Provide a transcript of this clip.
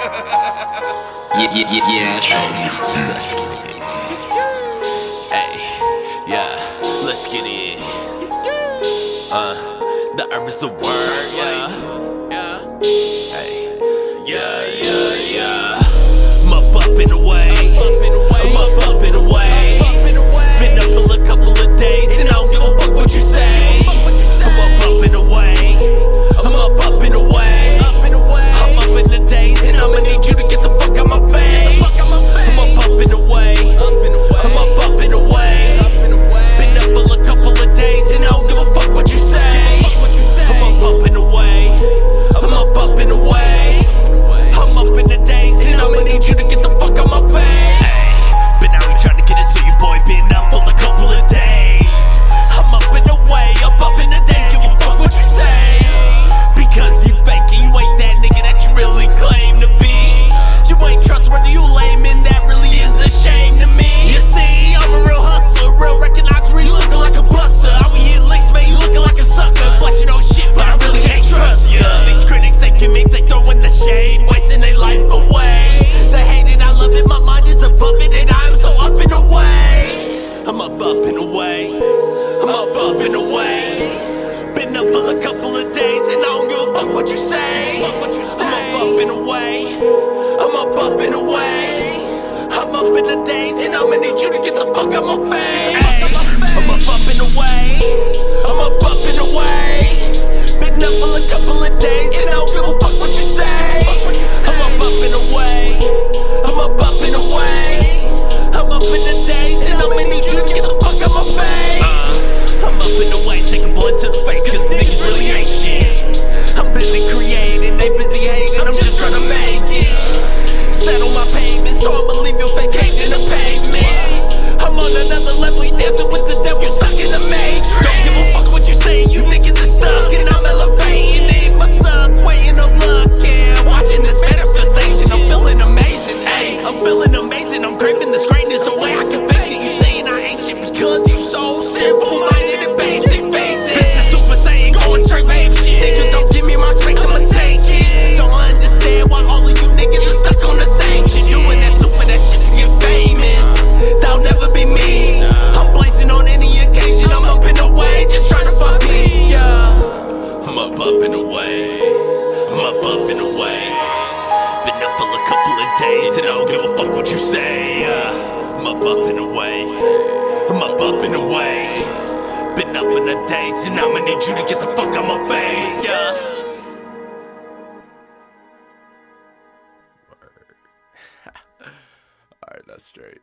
yeah, yeah, yeah, yeah, sure. Let's get it. Hey, yeah, let's get it. Uh, the herb is a word, yeah. for a couple of days, and I don't give a fuck what you say. I'm up, up and away. I'm up, up and away. I'm up in the days, and I'ma need you to get the fuck out my face. I'm up, up so I'ma leave your face caved in the pain. days, and I don't give a fuck what you say. I'm up, up and away. I'm up, up and away. Been up in the days, and I'ma need you to get the fuck out my face. Yeah. All right, that's straight.